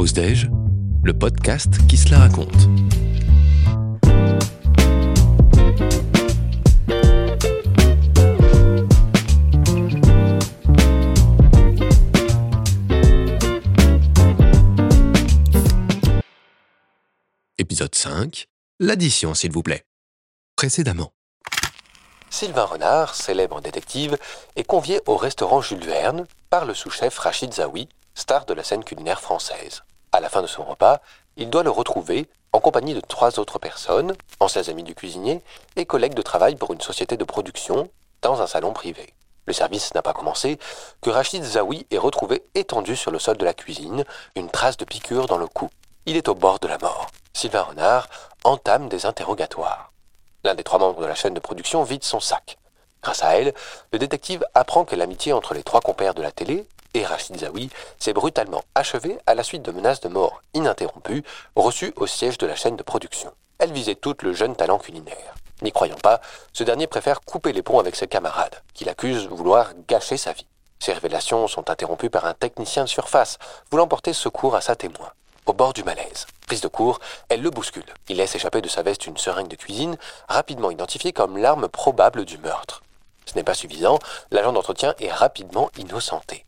Pause Déj, le podcast qui se la raconte. Épisode 5. L'addition, s'il vous plaît. Précédemment. Sylvain Renard, célèbre détective, est convié au restaurant Jules Verne par le sous-chef Rachid Zawi, star de la scène culinaire française. À la fin de son repas, il doit le retrouver en compagnie de trois autres personnes, anciens amis du cuisinier et collègues de travail pour une société de production, dans un salon privé. Le service n'a pas commencé que Rachid Zawi est retrouvé étendu sur le sol de la cuisine, une trace de piqûre dans le cou. Il est au bord de la mort. Sylvain Renard entame des interrogatoires. L'un des trois membres de la chaîne de production vide son sac. Grâce à elle, le détective apprend que l'amitié entre les trois compères de la télé et Rachid Zawi s'est brutalement achevée à la suite de menaces de mort ininterrompues reçues au siège de la chaîne de production. Elle visait toutes le jeune talent culinaire. N'y croyant pas, ce dernier préfère couper les ponts avec ses camarades, qu'il accuse vouloir gâcher sa vie. Ces révélations sont interrompues par un technicien de surface, voulant porter secours à sa témoin. Au bord du malaise, prise de court, elle le bouscule. Il laisse échapper de sa veste une seringue de cuisine, rapidement identifiée comme l'arme probable du meurtre. Ce n'est pas suffisant, l'agent d'entretien est rapidement innocenté.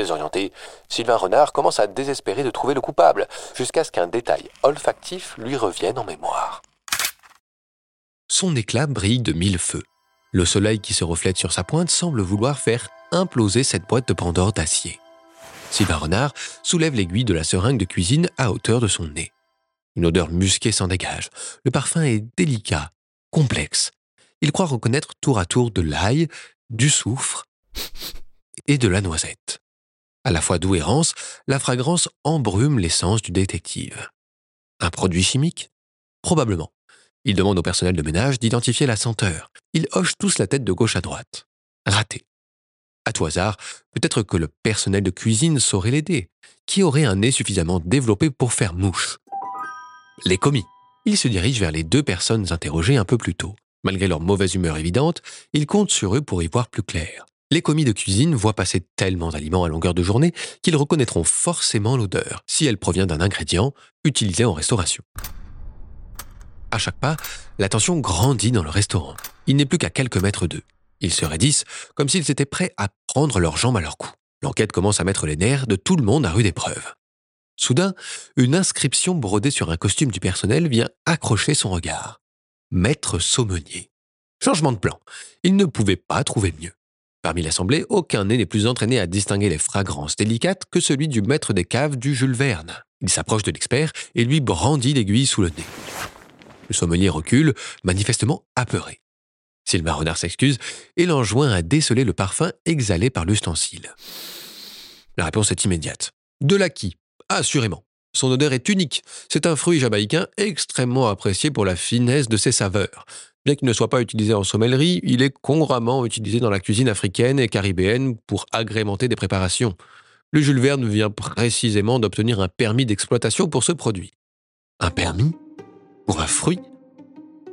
Désorienté, Sylvain Renard commence à désespérer de trouver le coupable, jusqu'à ce qu'un détail olfactif lui revienne en mémoire. Son éclat brille de mille feux. Le soleil qui se reflète sur sa pointe semble vouloir faire imploser cette boîte de Pandore d'acier. Sylvain Renard soulève l'aiguille de la seringue de cuisine à hauteur de son nez. Une odeur musquée s'en dégage. Le parfum est délicat, complexe. Il croit reconnaître tour à tour de l'ail, du soufre et de la noisette. À la fois doux et la fragrance embrume l'essence du détective. Un produit chimique? Probablement. Il demande au personnel de ménage d'identifier la senteur. Ils hochent tous la tête de gauche à droite. Raté. À tout hasard, peut-être que le personnel de cuisine saurait l'aider. Qui aurait un nez suffisamment développé pour faire mouche? Les commis. Il se dirige vers les deux personnes interrogées un peu plus tôt. Malgré leur mauvaise humeur évidente, il compte sur eux pour y voir plus clair. Les commis de cuisine voient passer tellement d'aliments à longueur de journée qu'ils reconnaîtront forcément l'odeur, si elle provient d'un ingrédient utilisé en restauration. À chaque pas, la tension grandit dans le restaurant. Il n'est plus qu'à quelques mètres d'eux. Ils se raidissent comme s'ils étaient prêts à prendre leurs jambes à leur cou. L'enquête commence à mettre les nerfs de tout le monde à rude épreuve. Soudain, une inscription brodée sur un costume du personnel vient accrocher son regard. Maître Saumonier. Changement de plan. Il ne pouvait pas trouver mieux. Parmi l'assemblée, aucun nez n'est plus entraîné à distinguer les fragrances délicates que celui du maître des caves du Jules Verne. Il s'approche de l'expert et lui brandit l'aiguille sous le nez. Le sommelier recule, manifestement apeuré. Sylvain Renard s'excuse et l'enjoint à déceler le parfum exhalé par l'ustensile. La réponse est immédiate. De l'acquis, assurément. Son odeur est unique. C'est un fruit jamaïcain extrêmement apprécié pour la finesse de ses saveurs. Bien qu'il ne soit pas utilisé en sommellerie, il est couramment utilisé dans la cuisine africaine et caribéenne pour agrémenter des préparations. Le Jules Verne vient précisément d'obtenir un permis d'exploitation pour ce produit. Un permis Pour un fruit?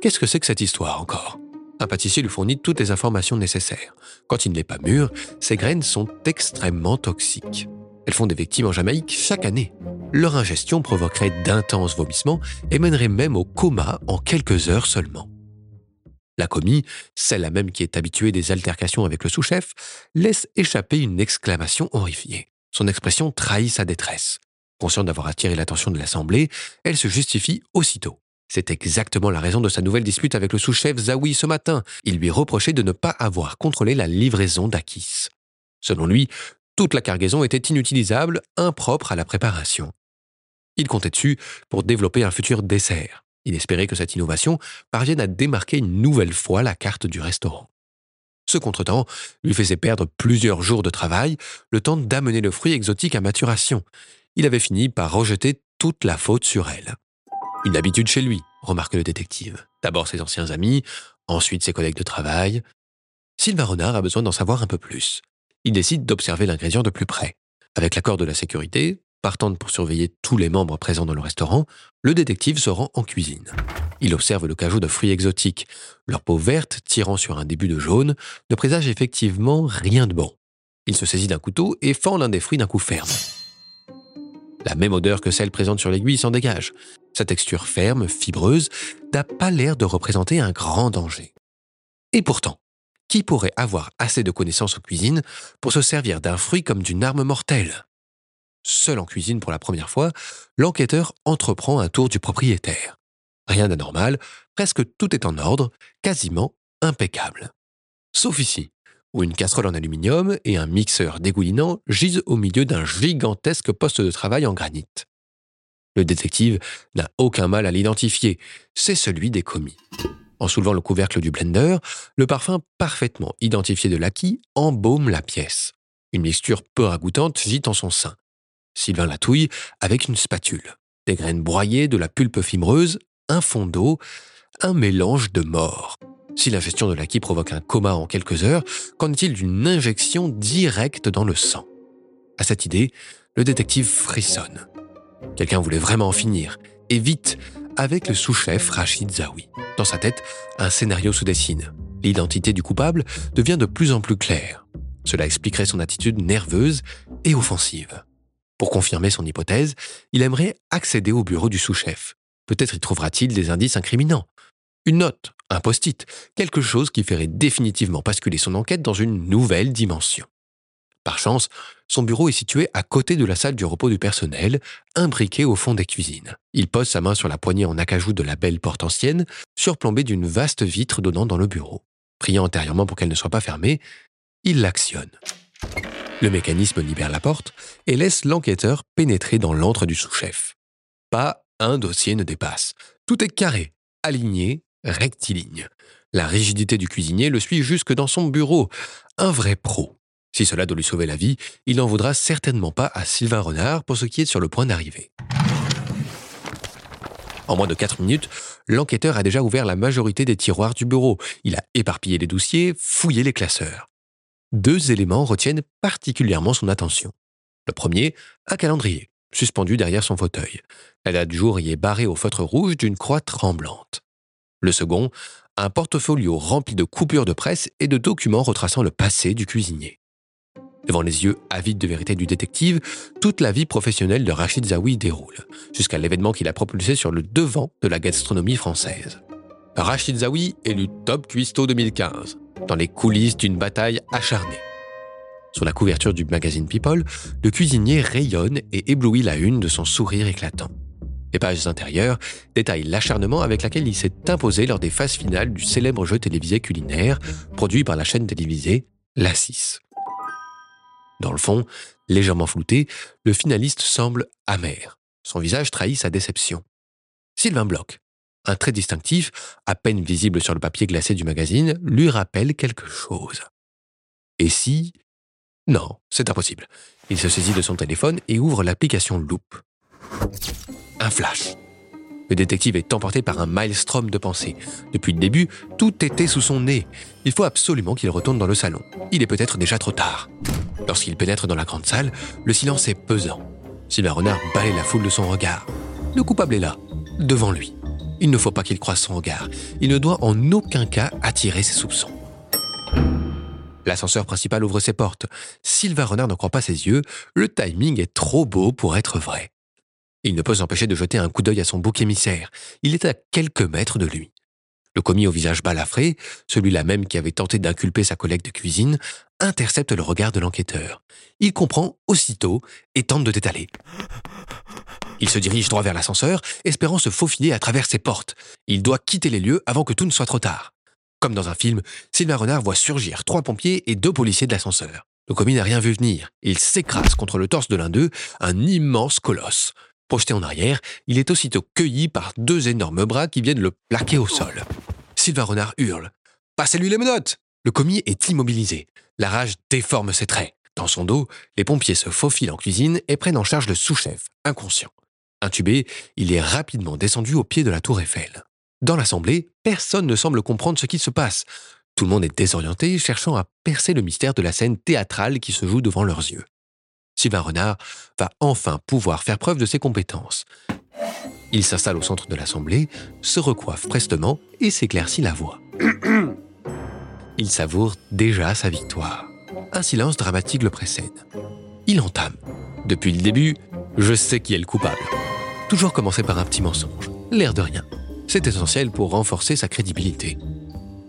Qu'est-ce que c'est que cette histoire encore? Un pâtissier lui fournit toutes les informations nécessaires. Quand il n'est pas mûr, ses graines sont extrêmement toxiques. Elles font des victimes en Jamaïque chaque année. Leur ingestion provoquerait d'intenses vomissements et mènerait même au coma en quelques heures seulement. La commis, celle-là même qui est habituée des altercations avec le sous-chef, laisse échapper une exclamation horrifiée. Son expression trahit sa détresse. Consciente d'avoir attiré l'attention de l'Assemblée, elle se justifie aussitôt. C'est exactement la raison de sa nouvelle dispute avec le sous-chef Zawi ce matin. Il lui reprochait de ne pas avoir contrôlé la livraison d'Akis. Selon lui, toute la cargaison était inutilisable, impropre à la préparation. Il comptait dessus pour développer un futur dessert. Il espérait que cette innovation parvienne à démarquer une nouvelle fois la carte du restaurant. Ce contretemps lui faisait perdre plusieurs jours de travail, le temps d'amener le fruit exotique à maturation. Il avait fini par rejeter toute la faute sur elle. Une habitude chez lui, remarque le détective. D'abord ses anciens amis, ensuite ses collègues de travail. Sylvain Renard a besoin d'en savoir un peu plus. Il décide d'observer l'ingrédient de plus près. Avec l'accord de la sécurité, Partant pour surveiller tous les membres présents dans le restaurant, le détective se rend en cuisine. Il observe le cajot de fruits exotiques. Leur peau verte, tirant sur un début de jaune, ne présage effectivement rien de bon. Il se saisit d'un couteau et fend l'un des fruits d'un coup ferme. La même odeur que celle présente sur l'aiguille s'en dégage. Sa texture ferme, fibreuse, n'a pas l'air de représenter un grand danger. Et pourtant, qui pourrait avoir assez de connaissances en cuisine pour se servir d'un fruit comme d'une arme mortelle? Seul en cuisine pour la première fois, l'enquêteur entreprend un tour du propriétaire. Rien d'anormal, presque tout est en ordre, quasiment impeccable. Sauf ici, où une casserole en aluminium et un mixeur dégoulinant gisent au milieu d'un gigantesque poste de travail en granit. Le détective n'a aucun mal à l'identifier, c'est celui des commis. En soulevant le couvercle du blender, le parfum parfaitement identifié de l'acquis embaume la pièce. Une mixture peu ragoûtante gît en son sein. Sylvain la touille avec une spatule. Des graines broyées, de la pulpe fibreuse, un fond d'eau, un mélange de mort. Si l'ingestion de l'acquis provoque un coma en quelques heures, qu'en est-il d'une injection directe dans le sang? À cette idée, le détective frissonne. Quelqu'un voulait vraiment en finir, et vite, avec le sous-chef Rachid Zawi. Dans sa tête, un scénario se dessine. L'identité du coupable devient de plus en plus claire. Cela expliquerait son attitude nerveuse et offensive. Pour confirmer son hypothèse, il aimerait accéder au bureau du sous-chef. Peut-être y trouvera-t-il des indices incriminants. Une note, un post-it, quelque chose qui ferait définitivement basculer son enquête dans une nouvelle dimension. Par chance, son bureau est situé à côté de la salle du repos du personnel, imbriqué au fond des cuisines. Il pose sa main sur la poignée en acajou de la belle porte ancienne, surplombée d'une vaste vitre donnant dans le bureau. Priant antérieurement pour qu'elle ne soit pas fermée, il l'actionne. Le mécanisme libère la porte et laisse l'enquêteur pénétrer dans l'antre du sous-chef. Pas un dossier ne dépasse. Tout est carré, aligné, rectiligne. La rigidité du cuisinier le suit jusque dans son bureau. Un vrai pro. Si cela doit lui sauver la vie, il n'en voudra certainement pas à Sylvain Renard pour ce qui est sur le point d'arriver. En moins de 4 minutes, l'enquêteur a déjà ouvert la majorité des tiroirs du bureau. Il a éparpillé les dossiers, fouillé les classeurs. Deux éléments retiennent particulièrement son attention. Le premier, un calendrier, suspendu derrière son fauteuil. La date du jour y est barrée au feutre rouge d'une croix tremblante. Le second, un portfolio rempli de coupures de presse et de documents retraçant le passé du cuisinier. Devant les yeux avides de vérité du détective, toute la vie professionnelle de Rachid Zawi déroule, jusqu'à l'événement qui l'a propulsé sur le devant de la gastronomie française. Rachid Zawi est le Top Cuisto 2015, dans les coulisses d'une bataille acharnée. Sur la couverture du magazine People, le cuisinier rayonne et éblouit la une de son sourire éclatant. Les pages intérieures détaillent l'acharnement avec lequel il s'est imposé lors des phases finales du célèbre jeu télévisé culinaire produit par la chaîne télévisée La 6. Dans le fond, légèrement flouté, le finaliste semble amer. Son visage trahit sa déception. Sylvain Bloch, un trait distinctif, à peine visible sur le papier glacé du magazine, lui rappelle quelque chose. Et si? Non, c'est impossible. Il se saisit de son téléphone et ouvre l'application Loop. Un flash. Le détective est emporté par un maelstrom de pensées. Depuis le début, tout était sous son nez. Il faut absolument qu'il retourne dans le salon. Il est peut-être déjà trop tard. Lorsqu'il pénètre dans la grande salle, le silence est pesant. Sylvain Renard balaye la foule de son regard. Le coupable est là, devant lui. Il ne faut pas qu'il croise son regard. Il ne doit en aucun cas attirer ses soupçons. L'ascenseur principal ouvre ses portes. Sylvain Renard n'en croit pas ses yeux. Le timing est trop beau pour être vrai. Il ne peut s'empêcher de jeter un coup d'œil à son bouc émissaire. Il est à quelques mètres de lui. Le commis au visage balafré, celui-là même qui avait tenté d'inculper sa collègue de cuisine, intercepte le regard de l'enquêteur. Il comprend aussitôt et tente de t'étaler. Il se dirige droit vers l'ascenseur, espérant se faufiler à travers ses portes. Il doit quitter les lieux avant que tout ne soit trop tard. Comme dans un film, Sylvain Renard voit surgir trois pompiers et deux policiers de l'ascenseur. Le commis n'a rien vu venir. Il s'écrase contre le torse de l'un d'eux, un immense colosse. Projeté en arrière, il est aussitôt cueilli par deux énormes bras qui viennent le plaquer au sol. Sylvain Renard hurle. Passez-lui les menottes Le commis est immobilisé. La rage déforme ses traits. Dans son dos, les pompiers se faufilent en cuisine et prennent en charge le sous-chef, inconscient. Intubé, il est rapidement descendu au pied de la tour Eiffel. Dans l'assemblée, personne ne semble comprendre ce qui se passe. Tout le monde est désorienté, cherchant à percer le mystère de la scène théâtrale qui se joue devant leurs yeux. Sylvain Renard va enfin pouvoir faire preuve de ses compétences. Il s'installe au centre de l'Assemblée, se recoiffe prestement et s'éclaircit la voix. Il savoure déjà sa victoire. Un silence dramatique le précède. Il entame. Depuis le début, Je sais qui est le coupable. Toujours commencer par un petit mensonge, l'air de rien. C'est essentiel pour renforcer sa crédibilité.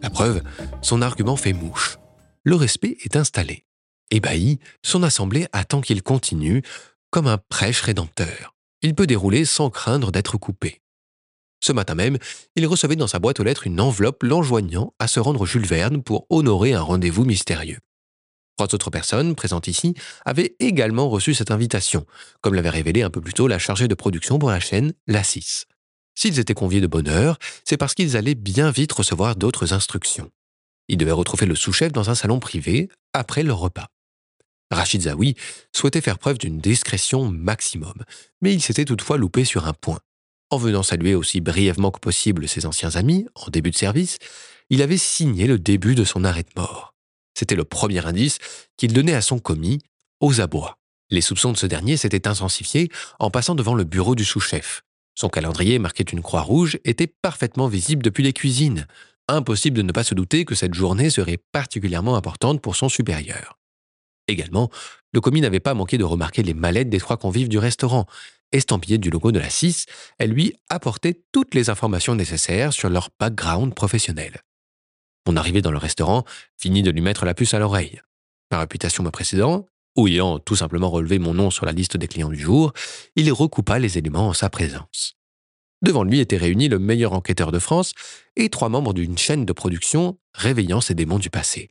La preuve, son argument fait mouche. Le respect est installé. Ébahi, son assemblée attend qu'il continue, comme un prêche rédempteur. Il peut dérouler sans craindre d'être coupé. Ce matin même, il recevait dans sa boîte aux lettres une enveloppe l'enjoignant à se rendre Jules Verne pour honorer un rendez-vous mystérieux. Trois autres personnes présentes ici avaient également reçu cette invitation, comme l'avait révélé un peu plus tôt la chargée de production pour la chaîne La 6. S'ils étaient conviés de bonne heure, c'est parce qu'ils allaient bien vite recevoir d'autres instructions. Ils devaient retrouver le sous-chef dans un salon privé après leur repas. Rachid Zawi souhaitait faire preuve d'une discrétion maximum, mais il s'était toutefois loupé sur un point. En venant saluer aussi brièvement que possible ses anciens amis, en début de service, il avait signé le début de son arrêt de mort. C'était le premier indice qu'il donnait à son commis, aux abois. Les soupçons de ce dernier s'étaient intensifiés en passant devant le bureau du sous-chef. Son calendrier marqué d'une croix rouge était parfaitement visible depuis les cuisines. Impossible de ne pas se douter que cette journée serait particulièrement importante pour son supérieur. Également, le commis n'avait pas manqué de remarquer les mallettes des trois convives du restaurant, estampillée du logo de la 6, elle lui apportait toutes les informations nécessaires sur leur background professionnel. Mon arrivée dans le restaurant finit de lui mettre la puce à l'oreille. Ma réputation me précédant, ou ayant tout simplement relevé mon nom sur la liste des clients du jour, il recoupa les éléments en sa présence. Devant lui étaient réunis le meilleur enquêteur de France et trois membres d'une chaîne de production réveillant ses démons du passé.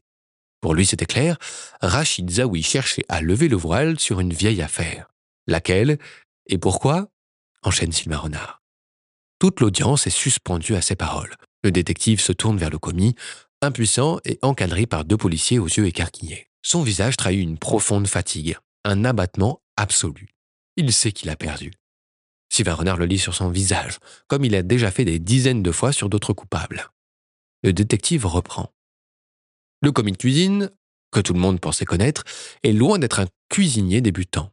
Pour lui, c'était clair, Rachid Zawi cherchait à lever le voile sur une vieille affaire. Laquelle et pourquoi? enchaîne Sylvain Renard. Toute l'audience est suspendue à ces paroles. Le détective se tourne vers le commis, impuissant et encadré par deux policiers aux yeux écarquillés. Son visage trahit une profonde fatigue, un abattement absolu. Il sait qu'il a perdu. Sylvain Renard le lit sur son visage, comme il a déjà fait des dizaines de fois sur d'autres coupables. Le détective reprend. Le commis de cuisine, que tout le monde pensait connaître, est loin d'être un cuisinier débutant.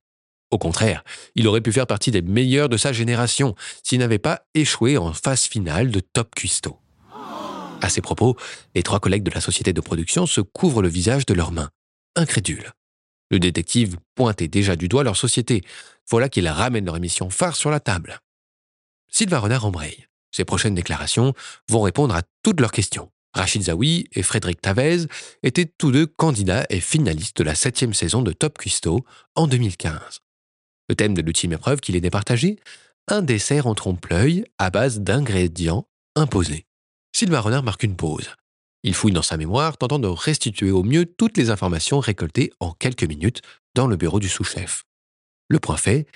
Au contraire, il aurait pu faire partie des meilleurs de sa génération s'il n'avait pas échoué en phase finale de Top Cuisto. À ces propos, les trois collègues de la société de production se couvrent le visage de leurs mains, incrédules. Le détective pointait déjà du doigt leur société. Voilà qu'il ramène leur émission phare sur la table. Sylvain Renard embraye. Ses prochaines déclarations vont répondre à toutes leurs questions. Rachid Zawi et Frédéric Tavez étaient tous deux candidats et finalistes de la septième saison de Top Cuisto en 2015. Le thème de l'ultime épreuve qu'il est départagé Un dessert en trompe-l'œil à base d'ingrédients imposés. Sylvain Renard marque une pause. Il fouille dans sa mémoire, tentant de restituer au mieux toutes les informations récoltées en quelques minutes dans le bureau du sous-chef. Le point fait,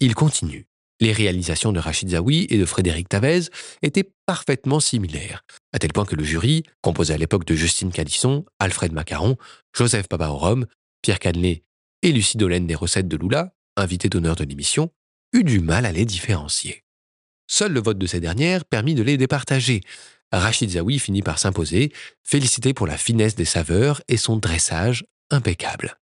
il continue. Les réalisations de Rachid Zawi et de Frédéric Tavez étaient parfaitement similaires, à tel point que le jury, composé à l'époque de Justine Calisson, Alfred Macaron, Joseph Papaorum, Pierre Canlet et Lucie Dolène des recettes de Lula, invité d'honneur de l'émission, eut du mal à les différencier. Seul le vote de ces dernières permit de les départager. Rachid Zawi finit par s'imposer, félicité pour la finesse des saveurs et son dressage impeccable.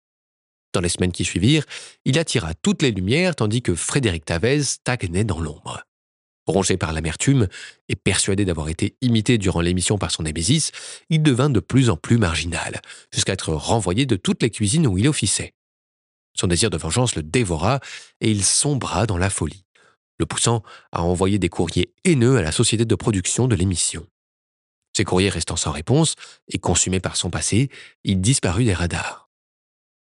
Dans les semaines qui suivirent, il attira toutes les lumières tandis que Frédéric Tavez stagnait dans l'ombre. Rongé par l'amertume et persuadé d'avoir été imité durant l'émission par son némésis, il devint de plus en plus marginal, jusqu'à être renvoyé de toutes les cuisines où il officiait. Son désir de vengeance le dévora et il sombra dans la folie, le poussant à envoyer des courriers haineux à la société de production de l'émission. Ces courriers restant sans réponse et consumés par son passé, il disparut des radars.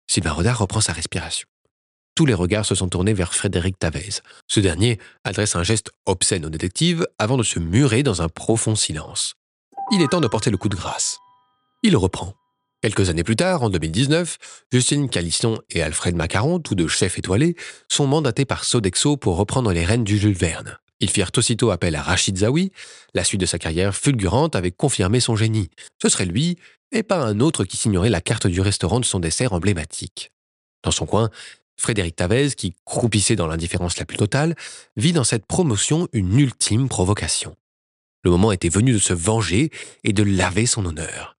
Sylvain Rodard reprend sa respiration. Tous les regards se sont tournés vers Frédéric Tavez. Ce dernier adresse un geste obscène au détective avant de se murer dans un profond silence. Il est temps de porter le coup de grâce. Il reprend. Quelques années plus tard, en 2019, Justine Calisson et Alfred Macaron, tous deux chefs étoilés, sont mandatés par Sodexo pour reprendre les rênes du Jules Verne. Ils firent aussitôt appel à Rachid Zawi. La suite de sa carrière fulgurante avait confirmé son génie. Ce serait lui, et pas un autre qui signerait la carte du restaurant de son dessert emblématique. Dans son coin, Frédéric Tavez, qui croupissait dans l'indifférence la plus totale, vit dans cette promotion une ultime provocation. Le moment était venu de se venger et de laver son honneur.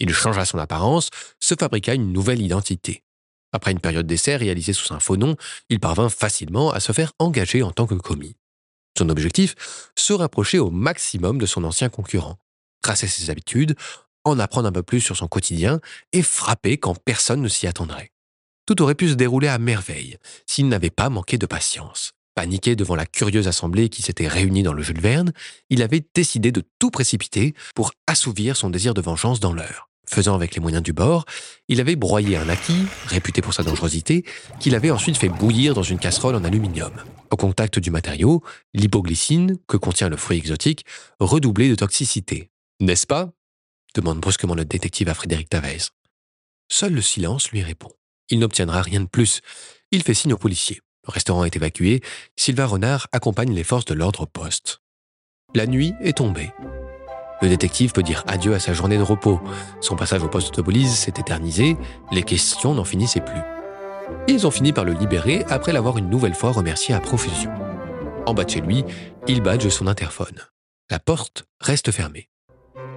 Il changea son apparence, se fabriqua une nouvelle identité. Après une période d'essai réalisée sous un faux nom, il parvint facilement à se faire engager en tant que commis. Son objectif, se rapprocher au maximum de son ancien concurrent, tracer ses habitudes, en apprendre un peu plus sur son quotidien et frapper quand personne ne s'y attendrait. Tout aurait pu se dérouler à merveille s'il n'avait pas manqué de patience. Paniqué devant la curieuse assemblée qui s'était réunie dans le Jules Verne, il avait décidé de tout précipiter pour assouvir son désir de vengeance dans l'heure. Faisant avec les moyens du bord, il avait broyé un acquis, réputé pour sa dangerosité, qu'il avait ensuite fait bouillir dans une casserole en aluminium. Au contact du matériau, l'hypoglycine, que contient le fruit exotique, redoublait de toxicité. N'est-ce pas? demande brusquement le détective à Frédéric Tavez. Seul le silence lui répond. Il n'obtiendra rien de plus. Il fait signe aux policiers. Le restaurant est évacué. Sylvain Renard accompagne les forces de l'ordre au poste. La nuit est tombée. Le détective peut dire adieu à sa journée de repos. Son passage au poste de police s'est éternisé, les questions n'en finissaient plus. Ils ont fini par le libérer après l'avoir une nouvelle fois remercié à profusion. En bas de chez lui, il badge son interphone. La porte reste fermée.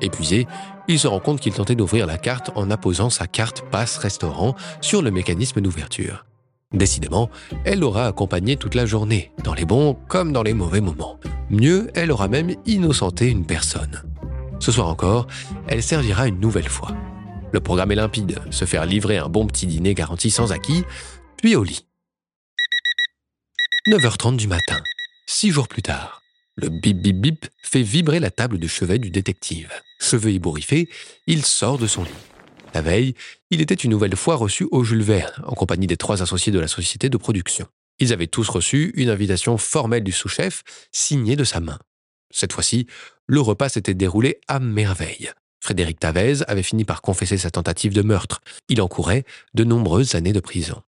Épuisé, il se rend compte qu'il tentait d'ouvrir la carte en apposant sa carte passe-restaurant sur le mécanisme d'ouverture. Décidément, elle l'aura accompagné toute la journée, dans les bons comme dans les mauvais moments. Mieux, elle aura même innocenté une personne. Ce soir encore, elle servira une nouvelle fois. Le programme est limpide, se faire livrer un bon petit dîner garanti sans acquis, puis au lit. 9h30 du matin, six jours plus tard. Le bip bip bip fait vibrer la table de chevet du détective. Cheveux ébouriffés, il sort de son lit. La veille, il était une nouvelle fois reçu au Jules Verne, en compagnie des trois associés de la société de production. Ils avaient tous reçu une invitation formelle du sous-chef, signée de sa main. Cette fois-ci, le repas s'était déroulé à merveille. Frédéric Tavez avait fini par confesser sa tentative de meurtre. Il encourait de nombreuses années de prison.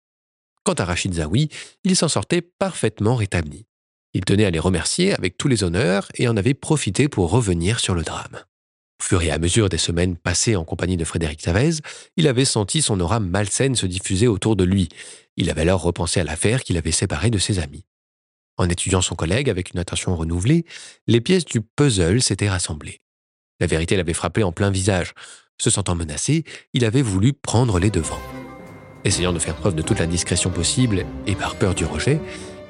Quant à Rachid Zawi, il s'en sortait parfaitement rétabli. Il tenait à les remercier avec tous les honneurs et en avait profité pour revenir sur le drame. Au fur et à mesure des semaines passées en compagnie de Frédéric Tavez, il avait senti son aura malsaine se diffuser autour de lui. Il avait alors repensé à l'affaire qui l'avait séparé de ses amis. En étudiant son collègue avec une attention renouvelée, les pièces du puzzle s'étaient rassemblées. La vérité l'avait frappé en plein visage. Se sentant menacé, il avait voulu prendre les devants. Essayant de faire preuve de toute la discrétion possible et par peur du rejet,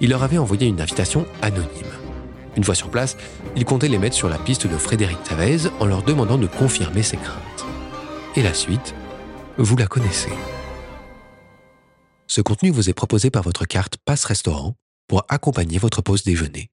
il leur avait envoyé une invitation anonyme. Une fois sur place, il comptait les mettre sur la piste de Frédéric Tavez en leur demandant de confirmer ses craintes. Et la suite, vous la connaissez. Ce contenu vous est proposé par votre carte Passe Restaurant pour accompagner votre pause déjeuner.